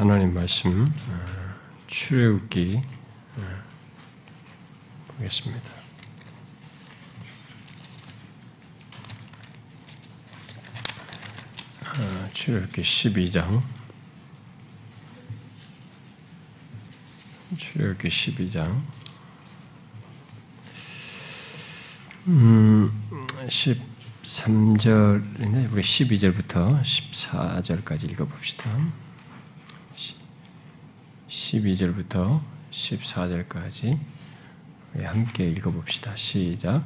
하나님 말씀 어, 출애굽기 어, 보겠습니다. 어, 출애굽기 12장 출애굽기 12장 음, 13절인데 우리 12절부터 14절까지 읽어봅시다. 12절부터 14절까지 우리 함께 읽어봅시다. 시작.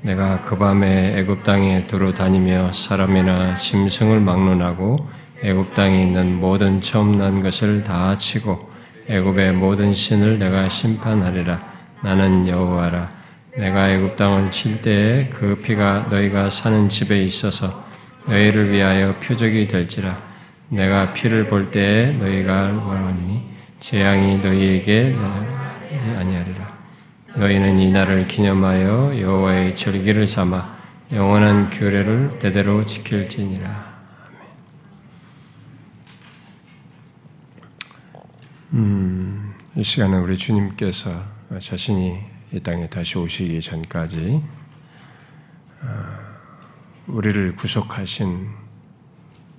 내가 그 밤에 애굽 땅에 두루 다니며 사람이나 짐승을 막론하고 애굽 땅에 있는 모든 처음 난 것을 다 치고 애굽의 모든 신을 내가 심판하리라. 나는 여호와라. 내가 애굽 땅을 칠 때에 그 피가 너희가 사는 집에 있어서 너희를 위하여 표적이 될지라. 내가 피를 볼 때에 너희가 원하니 재앙이 너희에게 나지 아니하리라. 너희는 이 날을 기념하여 여호와의 절기를 삼아 영원한 규례를 대대로 지킬지니라. 음, 이 시간은 우리 주님께서 자신이 이 땅에 다시 오시기 전까지 어, 우리를 구속하신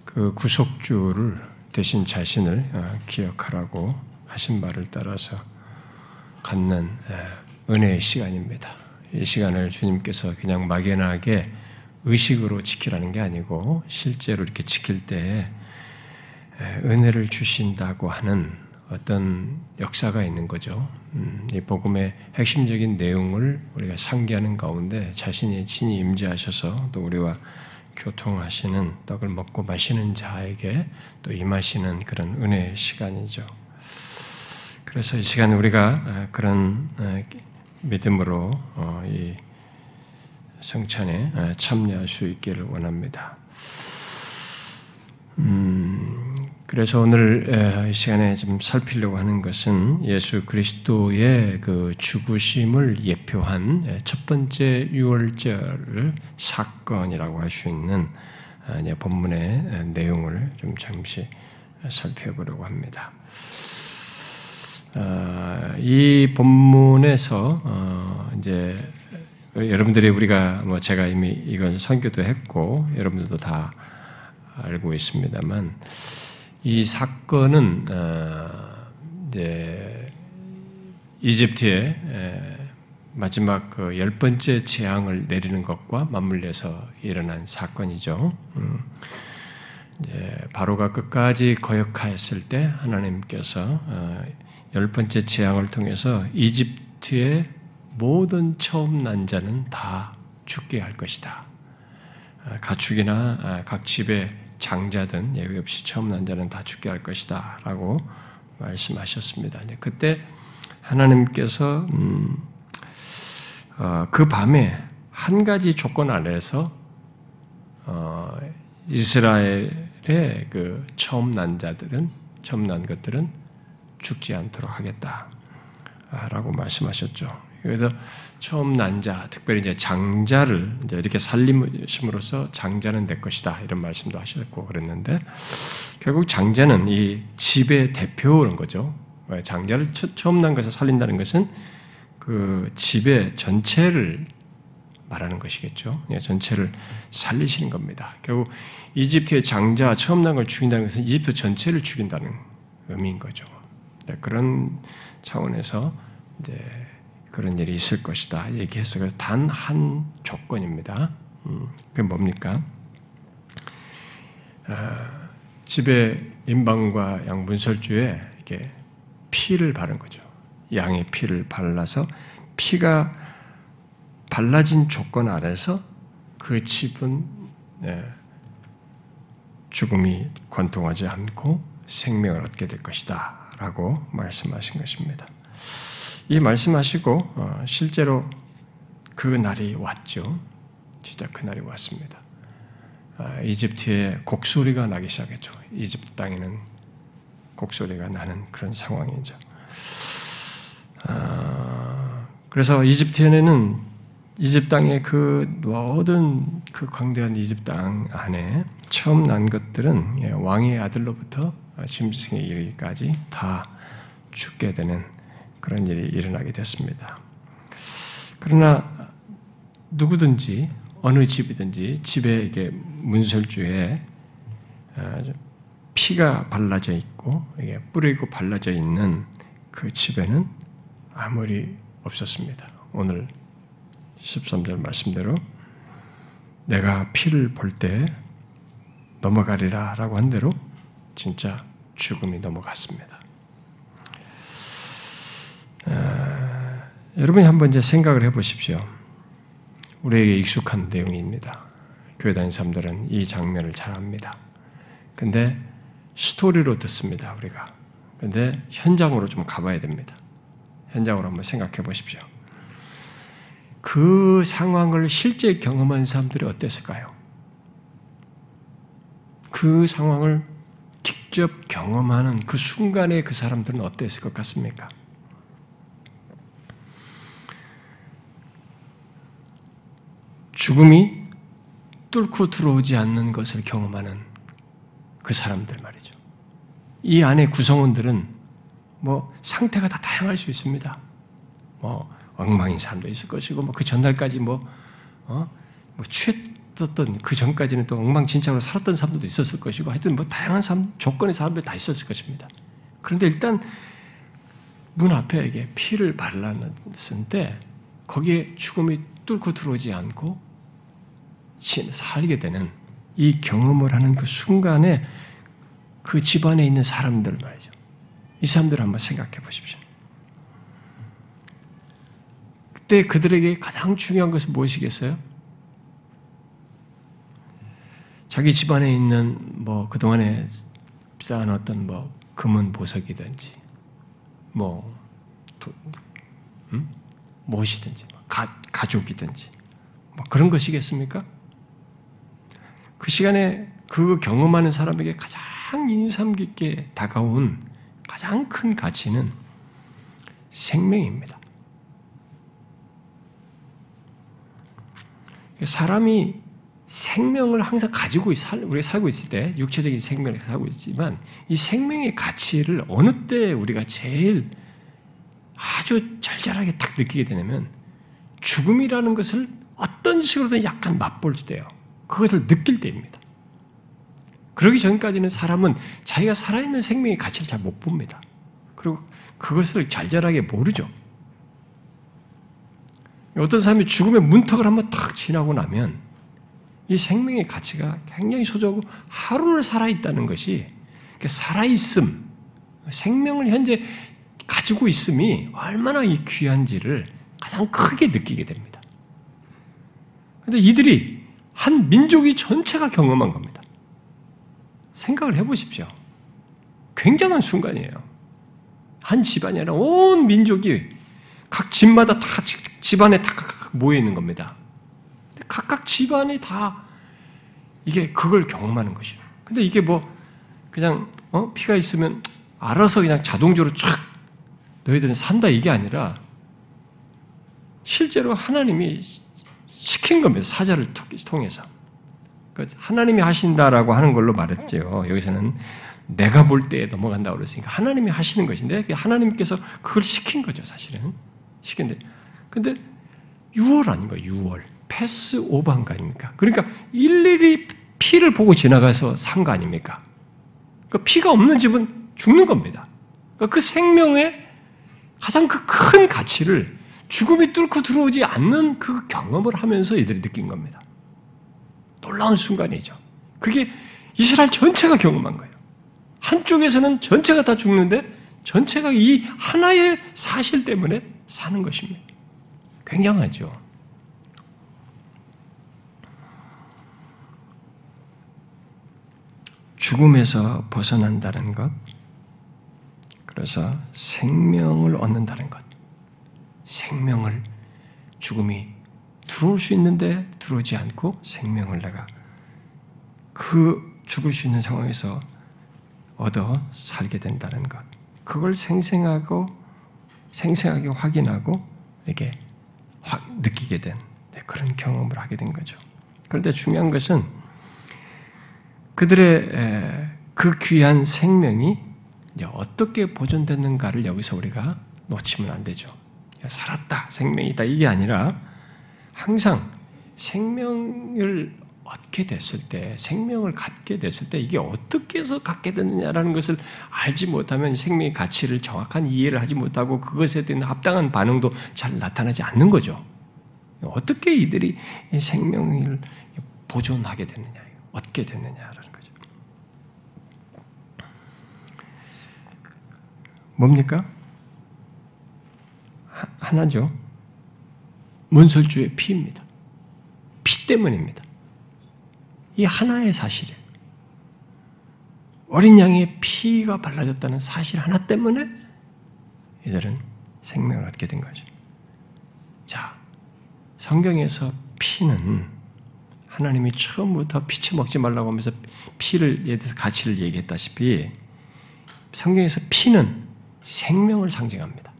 그 구속주를 대신 자신을 어, 기억하라고 하신 바를 따라서 갖는 은혜의 시간입니다. 이 시간을 주님께서 그냥 막연하게 의식으로 지키라는 게 아니고 실제로 이렇게 지킬 때 은혜를 주신다고 하는 어떤 역사가 있는 거죠. 음, 이 복음의 핵심적인 내용을 우리가 상기하는 가운데 자신이 친히 임재하셔서 또 우리와 교통하시는 떡을 먹고 마시는 자에게 또 임하시는 그런 은혜의 시간이죠. 그래서 이 시간 우리가 아, 그런 아, 믿음으로 어, 이 성찬에 아, 참여할 수 있기를 원합니다. 음, 그래서 오늘 이 시간에 좀 살피려고 하는 것은 예수 그리스도의 그 죽으심을 예표한 첫 번째 유월절 사건이라고 할 수 있는 본문의 내용을 좀 잠시 살펴보려고 합니다. 어, 이 본문에서 어, 이제 여러분들이 우리가 뭐 제가 이미 이건 선교도 했고 여러분들도 다 알고 있습니다만 이 사건은 어, 이제 이집트의 마지막 그 열 번째 재앙을 내리는 것과 맞물려서 일어난 사건이죠. 음. 바로가 끝까지 거역하였을 때 하나님께서 열 번째 재앙을 통해서 이집트의 모든 처음 난 자는 다 죽게 할 것이다. 아, 가축이나 아, 각 집의 장자든 예외 없이 처음 난 자는 다 죽게 할 것이다. 라고 말씀하셨습니다. 그때 하나님께서, 음, 어, 그 밤에 한 가지 조건 아래서 어, 이스라엘의 그 처음 난 자들은, 처음 난 것들은 죽지 않도록 하겠다라고 말씀하셨죠. 그래서 처음 난 자, 특별히 이제 장자를 이제 이렇게 살림으로써 장자는 내 것이다 이런 말씀도 하셨고 그랬는데 결국 장자는 이 집의 대표인 거죠. 장자를 처음 난 것을 살린다는 것은 그 집의 전체를 말하는 것이겠죠. 예, 전체를 살리시는 겁니다. 결국 이집트의 장자 처음 난 걸 죽인다는 것은 이집트 전체를 죽인다는 의미인 거죠. 네, 그런 차원에서 이제 그런 일이 있을 것이다 얘기해서 단 한 조건입니다. 음, 그게 뭡니까? 아, 집에 인방과 양분설주에 이렇게 피를 바른 거죠. 양의 피를 발라서 피가 발라진 조건 아래서 그 집은 네, 죽음이 관통하지 않고 생명을 얻게 될 것이다. 라고 말씀하신 것입니다. 이 말씀하시고 어, 실제로 그 날이 왔죠. 진짜 그 날이 왔습니다. 아, 이집트에 곡소리가 나기 시작했죠. 이집트 땅에는 곡소리가 나는 그런 상황이죠. 아, 그래서 이집트에는 이집 땅의 그 모든 그 광대한 이집 땅 안에 처음 난 것들은 예, 왕의 아들로부터 짐승에 이르기까지 다 죽게 되는 그런 일이 일어나게 됐습니다. 그러나 누구든지 어느 집이든지 집에 이게 문설주에 어, 피가 발라져 있고 이게 뿌리고 발라져 있는 그 집에는 아무리 없었습니다. 오늘 13절 말씀대로 내가 피를 볼 때 넘어가리라 라고 한 대로 진짜 죽음이 넘어갔습니다. 아, 여러분이 한번 이제 생각을 해 보십시오. 우리에게 익숙한 내용입니다. 교회 다니는 사람들은 이 장면을 잘 압니다. 근데 스토리로 듣습니다, 우리가. 근데 현장으로 좀 가봐야 됩니다. 현장으로 한번 생각해 보십시오. 그 상황을 실제 경험한 사람들이 어땠을까요? 그 상황을 직접 경험하는 그 순간에 그 사람들은 어땠을 것 같습니까? 죽음이 뚫고 들어오지 않는 것을 경험하는 그 사람들 말이죠. 이 안에 구성원들은 뭐 상태가 다 다양할 수 있습니다. 뭐 엉망인 사람도 있을 것이고 뭐 그 전날까지 뭐 어? 뭐 취했 던 그 전까지는 또 엉망진창으로 살았던 사람들도 있었을 것이고 하여튼 뭐 다양한 사람 조건의 사람들이 다 있었을 것입니다. 그런데 일단 문 앞에 이게 피를 발랐을 때 거기에 죽음이 뚫고 들어오지 않고 살게 되는 이 경험을 하는 그 순간에 그 집안에 있는 사람들 말이죠. 이 사람들 한번 생각해 보십시오. 그때 그들에게 가장 중요한 것은 무엇이겠어요? 자기 집안에 있는 뭐 그동안에 쌓아놨던 뭐 금은 보석이든지 뭐 음? 무엇이든지 가, 가족이든지 뭐 그런 것이겠습니까? 그 시간에 그 경험하는 사람에게 가장 인상 깊게 다가온 가장 큰 가치는 생명입니다. 사람이 생명을 항상 가지고 우리가 살고 있을 때 육체적인 생명을 살고 있지만 이 생명의 가치를 어느 때 우리가 제일 아주 절절하게 딱 느끼게 되냐면 죽음이라는 것을 어떤 식으로든 약간 맛볼 때요. 그것을 느낄 때입니다. 그러기 전까지는 사람은 자기가 살아있는 생명의 가치를 잘 못 봅니다. 그리고 그것을 잘잘하게 모르죠. 어떤 사람이 죽음의 문턱을 한번 탁 지나고 나면 이 생명의 가치가 굉장히 소중하고 하루를 살아있다는 것이 살아있음, 생명을 현재 가지고 있음이 얼마나 이 귀한지를 가장 크게 느끼게 됩니다. 그런데 이들이 한 민족이 전체가 경험한 겁니다. 생각을 해보십시오. 굉장한 순간이에요. 한 집안이 아니라 온 민족이 각 집마다 다 집안에 다 모여 있는 겁니다. 각각 집안이 다 이게 그걸 경험하는 것이에요. 근데 이게 뭐 그냥 어? 피가 있으면 알아서 그냥 자동적으로 쫙 너희들은 산다 이게 아니라 실제로 하나님이 시킨 겁니다. 사자를 통해서. 그러니까 하나님이 하신다라고 하는 걸로 말했죠. 여기서는 내가 볼때 넘어간다고 그랬으니까 하나님이 하시는 것인데 하나님께서 그걸 시킨 거죠, 사실은. 시킨데. 근데 6월 아닙니까? 6월. 패스 오버한 거 아닙니까? 그러니까 일일이 피를 보고 지나가서 산 거 아닙니까? 그 피가 없는 집은 죽는 겁니다. 그러니까 그 생명의 가장 그 큰 가치를 죽음이 뚫고 들어오지 않는 그 경험을 하면서 이들이 느낀 겁니다. 놀라운 순간이죠. 그게 이스라엘 전체가 경험한 거예요. 한쪽에서는 전체가 다 죽는데 전체가 이 하나의 사실 때문에 사는 것입니다. 굉장하죠. 죽음에서 벗어난다는 것, 그래서 생명을 얻는다는 것, 생명을 죽음이 들어올 수 있는데 들어오지 않고 생명을 내가 그 죽을 수 있는 상황에서 얻어 살게 된다는 것. 그걸 생생하고 생생하게 확인하고 이렇게 확 느끼게 된 네, 그런 경험을 하게 된 거죠. 그런데 중요한 것은 그들의 그 귀한 생명이 어떻게 보존됐는가를 여기서 우리가 놓치면 안 되죠. 살았다, 생명이 있다 이게 아니라 항상 생명을 얻게 됐을 때, 생명을 갖게 됐을 때 이게 어떻게 해서 갖게 됐느냐라는 것을 알지 못하면 생명의 가치를 정확한 이해를 하지 못하고 그것에 대한 합당한 반응도 잘 나타나지 않는 거죠. 어떻게 이들이 생명을 보존하게 됐느냐, 얻게 됐느냐라는 거죠. 뭡니까? 하나죠. 문설주의 피입니다. 피 때문입니다. 이 하나의 사실이에요. 어린 양의 피가 발라졌다는 사실 하나 때문에 이들은 생명을 얻게 된 거죠. 자, 성경에서 피는 하나님이 처음부터 피치 먹지 말라고 하면서 피를 에 대해서 가치를 얘기했다시피 성경에서 피는 생명을 상징합니다.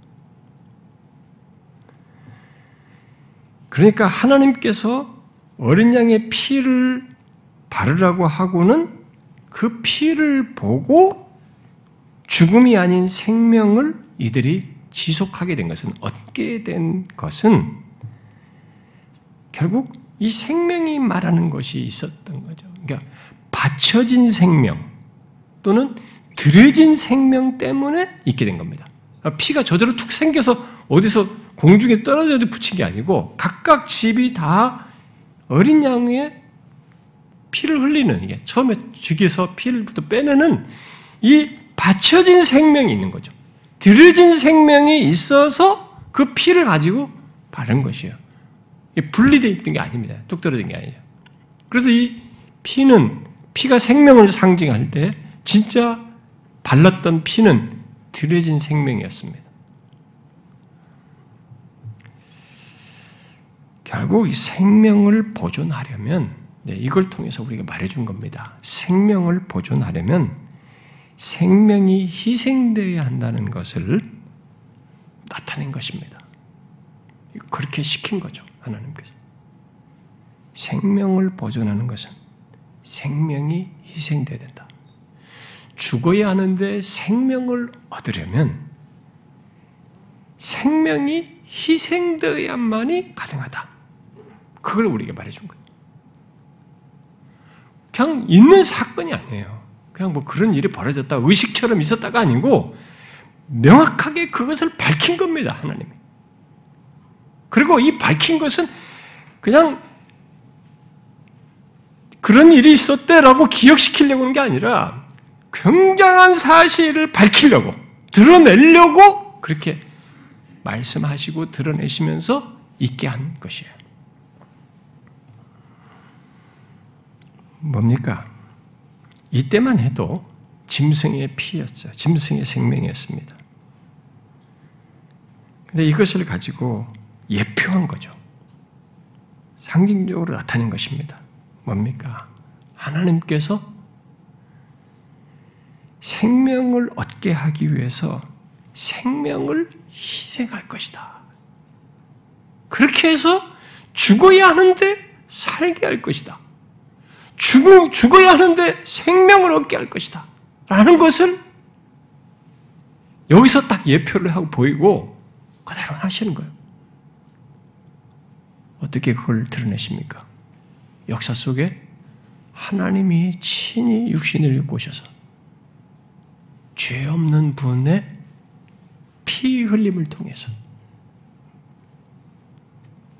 그러니까 하나님께서 어린 양의 피를 바르라고 하고는 그 피를 보고 죽음이 아닌 생명을 이들이 지속하게 된 것은 얻게 된 것은 결국 이 생명이 말하는 것이 있었던 거죠. 그러니까 받쳐진 생명 또는 들여진 생명 때문에 있게 된 겁니다. 그러니까 피가 저절로 툭 생겨서 어디서 공중에 떨어져도 붙인 게 아니고 각각 집이 다 어린 양의 피를 흘리는 이게 처음에 죽여서 피를부터 빼내는 이 받쳐진 생명이 있는 거죠. 들여진 생명이 있어서 그 피를 가지고 바른 것이에요. 분리되어 있는 게 아닙니다. 뚝 떨어진 게 아니죠. 그래서 이 피는 피가 생명을 상징할 때 진짜 발랐던 피는 들여진 생명이었습니다. 결국 이 생명을 보존하려면 네, 이걸 통해서 우리가 말해준 겁니다. 생명을 보존하려면 생명이 희생되어야 한다는 것을 나타낸 것입니다. 그렇게 시킨 거죠. 하나님께서. 생명을 보존하는 것은 생명이 희생돼야 된다. 죽어야 하는데 생명을 얻으려면 생명이 희생되어야만이 가능하다. 그걸 우리에게 말해준 거예요. 그냥 있는 사건이 아니에요. 그냥 뭐 그런 일이 벌어졌다, 의식처럼 있었다가 아니고 명확하게 그것을 밝힌 겁니다, 하나님이. 그리고 이 밝힌 것은 그냥 그런 일이 있었대라고 기억시키려고 하는 게 아니라 굉장한 사실을 밝히려고, 드러내려고 그렇게 말씀하시고 드러내시면서 있게 한 것이에요. 뭡니까? 이때만 해도 짐승의 피였죠. 짐승의 생명이었습니다. 근데 이것을 가지고 예표한 거죠. 상징적으로 나타낸 것입니다. 뭡니까? 하나님께서 생명을 얻게 하기 위해서 생명을 희생할 것이다. 그렇게 해서 죽어야 하는데 살게 할 것이다. 죽어, 죽어야 하는데 생명을 얻게 할 것이다. 라는 것을 여기서 딱 예표를 하고 보이고 그대로 하시는 거예요. 어떻게 그걸 드러내십니까? 역사 속에 하나님이 친히 육신을 입고 오셔서 죄 없는 분의 피 흘림을 통해서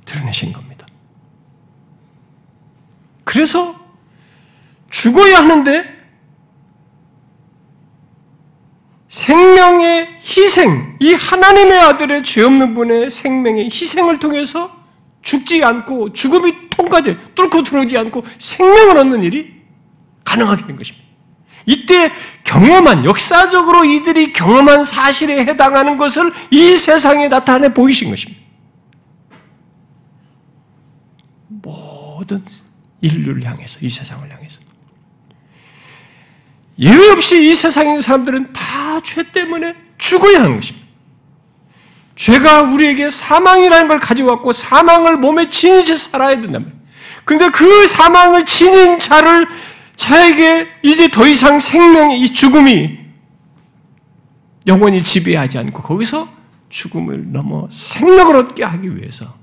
드러내신 겁니다. 그래서 죽어야 하는데 생명의 희생, 이 하나님의 아들의 죄 없는 분의 생명의 희생을 통해서 죽지 않고 죽음이 통과돼 뚫고 들어오지 않고 생명을 얻는 일이 가능하게 된 것입니다. 이때 경험한 역사적으로 이들이 경험한 사실에 해당하는 것을 이 세상에 나타내 보이신 것입니다. 모든 인류를 향해서 이 세상을 향해서 예외 없이 이 세상에 사람들은 다 죄 때문에 죽어야 하는 것입니다. 죄가 우리에게 사망이라는 걸 가져왔고 사망을 몸에 지니지 살아야 된다면. 근데 그 사망을 지닌 자를 자에게 이제 더 이상 생명의 이 죽음이 영원히 지배하지 않고 거기서 죽음을 넘어 생명을 얻게 하기 위해서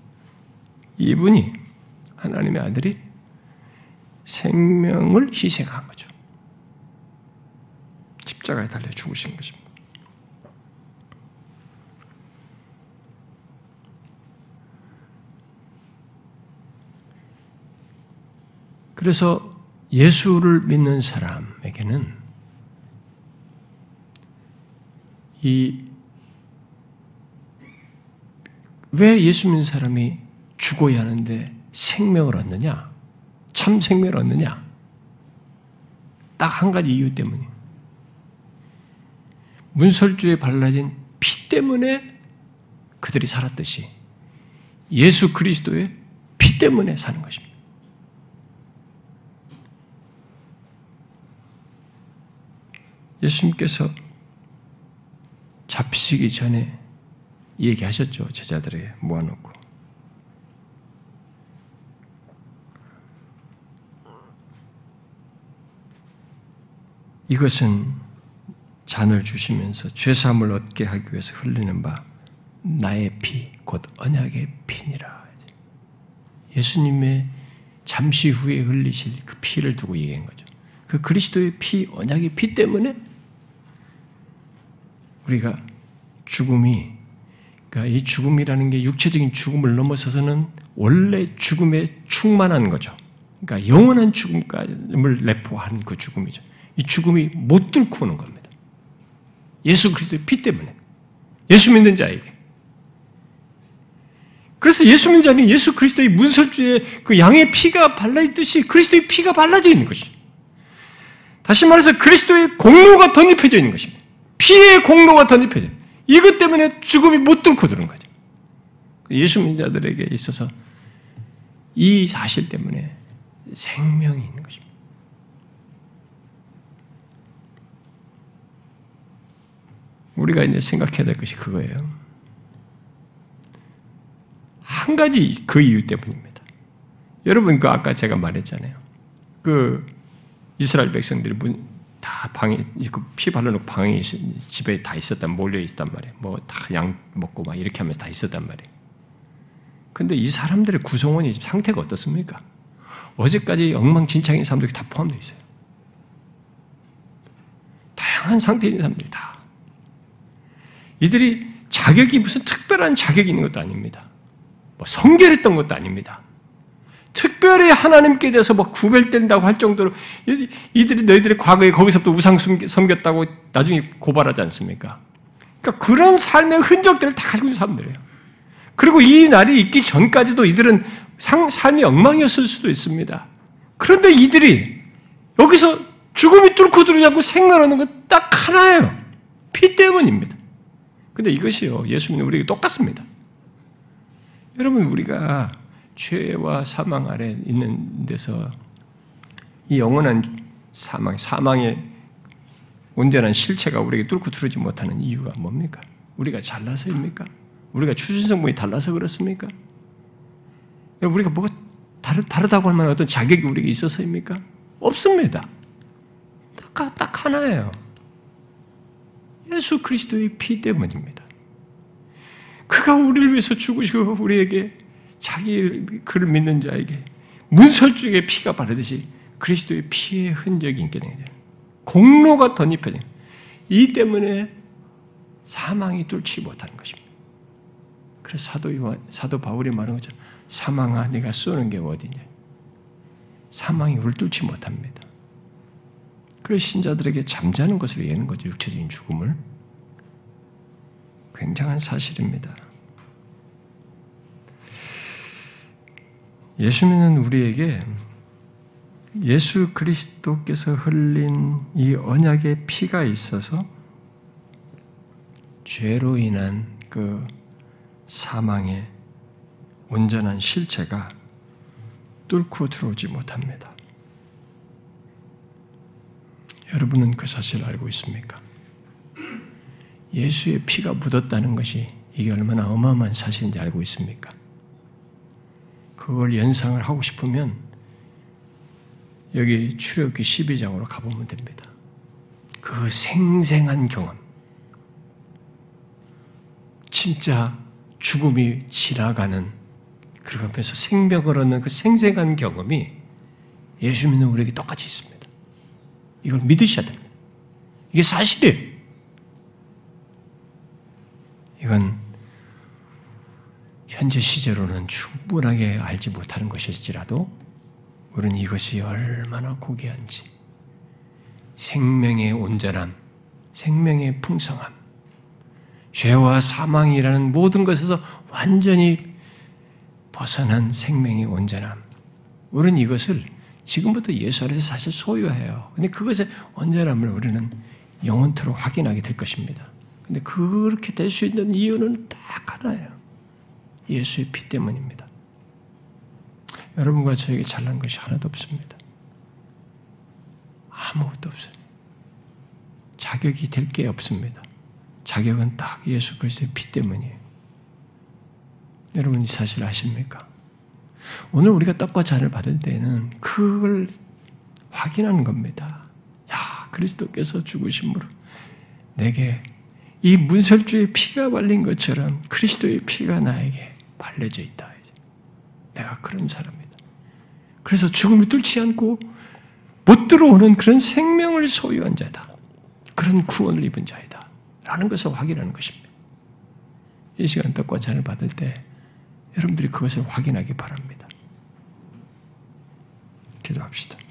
이분이 하나님의 아들이 생명을 희생한 거죠. 십자가에 달려 죽으신 것입니다. 그래서 예수를 믿는 사람에게는 이 왜 예수 믿는 사람이 죽어야 하는데 생명을 얻느냐? 참 생명을 얻느냐? 딱 한 가지 이유 때문에. 문설주에 발라진 피 때문에 그들이 살았듯이 예수 그리스도의 피 때문에 사는 것입니다. 예수님께서 잡히시기 전에 얘기하셨죠. 제자들에게 모아놓고. 이것은 잔을 주시면서 죄사함을 얻게 하기 위해서 흘리는 바 나의 피, 곧 언약의 피니라. 예수님의 잠시 후에 흘리실 그 피를 두고 얘기한 거죠. 그 그리스도의 피, 언약의 피 때문에 우리가 죽음이 그러니까 이 죽음이라는 게 육체적인 죽음을 넘어서서는 원래 죽음에 충만한 거죠. 그러니까 영원한 죽음을 내포하는 그 죽음이죠. 이 죽음이 못 뚫고 오는 겁니다. 예수 그리스도의 피 때문에. 예수 믿는 자에게. 그래서 예수 믿는 자는 예수 그리스도의 문설주에 그 양의 피가 발라있듯이 그리스도의 피가 발라져 있는 것이죠. 다시 말해서 그리스도의 공로가 덧입혀져 있는 것입니다. 피의 공로가 덧입혀져. 이것 때문에 죽음이 못 뚫고 들은 거죠. 예수 믿는 자들에게 있어서 이 사실 때문에 생명이 있는 것입니다. 우리가 이제 생각해야 될 것이 그거예요. 한 가지 그 이유 때문입니다. 여러분, 그 아까 제가 말했잖아요. 그 이스라엘 백성들이 다 방에 그피 발라놓고 방에 집에 다 있었단 몰려 있었단 말이에요. 뭐 다 양 먹고 막 이렇게 하면서 다 있었단 말이에요. 근데 이 사람들의 구성원이 상태가 어떻습니까? 어제까지 엉망진창인 사람들이 다 포함되어 있어요. 다양한 상태에 있는 사람들이 다. 이들이 자격이 무슨 특별한 자격이 있는 것도 아닙니다. 뭐 성결했던 것도 아닙니다. 특별히 하나님께 대해서 뭐 구별된다고 할 정도로 이들이 너희들이 과거에 거기서부터 우상 섬겼다고 나중에 고발하지 않습니까? 그러니까 그런 삶의 흔적들을 다 가지고 있는 사람들이에요. 그리고 이 날이 있기 전까지도 이들은 상, 삶이 엉망이었을 수도 있습니다. 그런데 이들이 여기서 죽음이 뚫고 들어오지 않고 생명 하는 건 딱 하나예요. 피 때문입니다. 근데 이것이요, 예수 믿는 우리에게 똑같습니다. 여러분, 우리가 죄와 사망 아래 있는 데서 이 영원한 사망, 사망의 온전한 실체가 우리에게 뚫고 들어오지 못하는 이유가 뭡니까? 우리가 잘나서입니까? 우리가 추진성분이 달라서 그렇습니까? 우리가 뭐가 다르, 다르다고 할 만한 어떤 자격이 우리에게 있어서입니까? 없습니다. 딱, 딱 하나예요. 예수 그리스도의 피 때문입니다. 그가 우리를 위해서 죽으시고 우리에게 자기 그를 믿는 자에게 문설주의 피가 바르듯이 그리스도의 피의 흔적이 있게 되는 거예요. 공로가 덧입혀진 이 때문에 사망이 뚫지 못하는 것입니다. 그래서 사도 사도 바울이 말한 것처럼 사망아 네가 쏘는 게 어디냐? 사망이 우리를 뚫지 못합니다. 그래서 신자들에게 잠자는 것으로 얘는 거죠. 육체적인 죽음을. 굉장한 사실입니다. 예수 믿는 우리에게 예수 그리스도께서 흘린 이 언약의 피가 있어서 죄로 인한 그 사망의 온전한 실체가 뚫고 들어오지 못합니다. 여러분은 그 사실을 알고 있습니까? 예수의 피가 묻었다는 것이 이게 얼마나 어마어마한 사실인지 알고 있습니까? 그걸 연상을 하고 싶으면 여기 출애굽기 12장으로 가보면 됩니다. 그 생생한 경험. 진짜 죽음이 지나가는 그러면서 생명을 얻는 그 생생한 경험이 예수 믿는 우리에게 똑같이 있습니다. 이걸 믿으셔야 됩니다. 이게 사실이에요. 이건 현재 시제로는 충분하게 알지 못하는 것일지라도 우리는 이것이 얼마나 고귀한지 생명의 온전함, 생명의 풍성함, 죄와 사망이라는 모든 것에서 완전히 벗어난 생명의 온전함. 우리는 이것을 지금부터 예수 안에서 사실 소유해요. 근데 그것의 온전함을 우리는 영원토록 확인하게 될 것입니다. 근데 그렇게 될 수 있는 이유는 딱 하나예요. 예수의 피 때문입니다. 여러분과 저에게 잘난 것이 하나도 없습니다. 아무것도 없어요. 자격이 될 게 없습니다. 자격은 딱 예수 그리스도의 피 때문이에요. 여러분 이 사실 아십니까? 오늘 우리가 떡과 잔을 받을 때는 그걸 확인하는 겁니다. 야, 그리스도께서 죽으심으로 내게 이 문설주의 피가 발린 것처럼 그리스도의 피가 나에게 발려져 있다. 이제. 내가 그런 사람이다. 그래서 죽음을 뚫지 않고 못 들어오는 그런 생명을 소유한 자다. 그런 구원을 입은 자이다. 라는 것을 확인하는 것입니다. 이 시간 떡과 잔을 받을 때 여러분들이 그것을 확인하기 바랍니다. 기도합시다.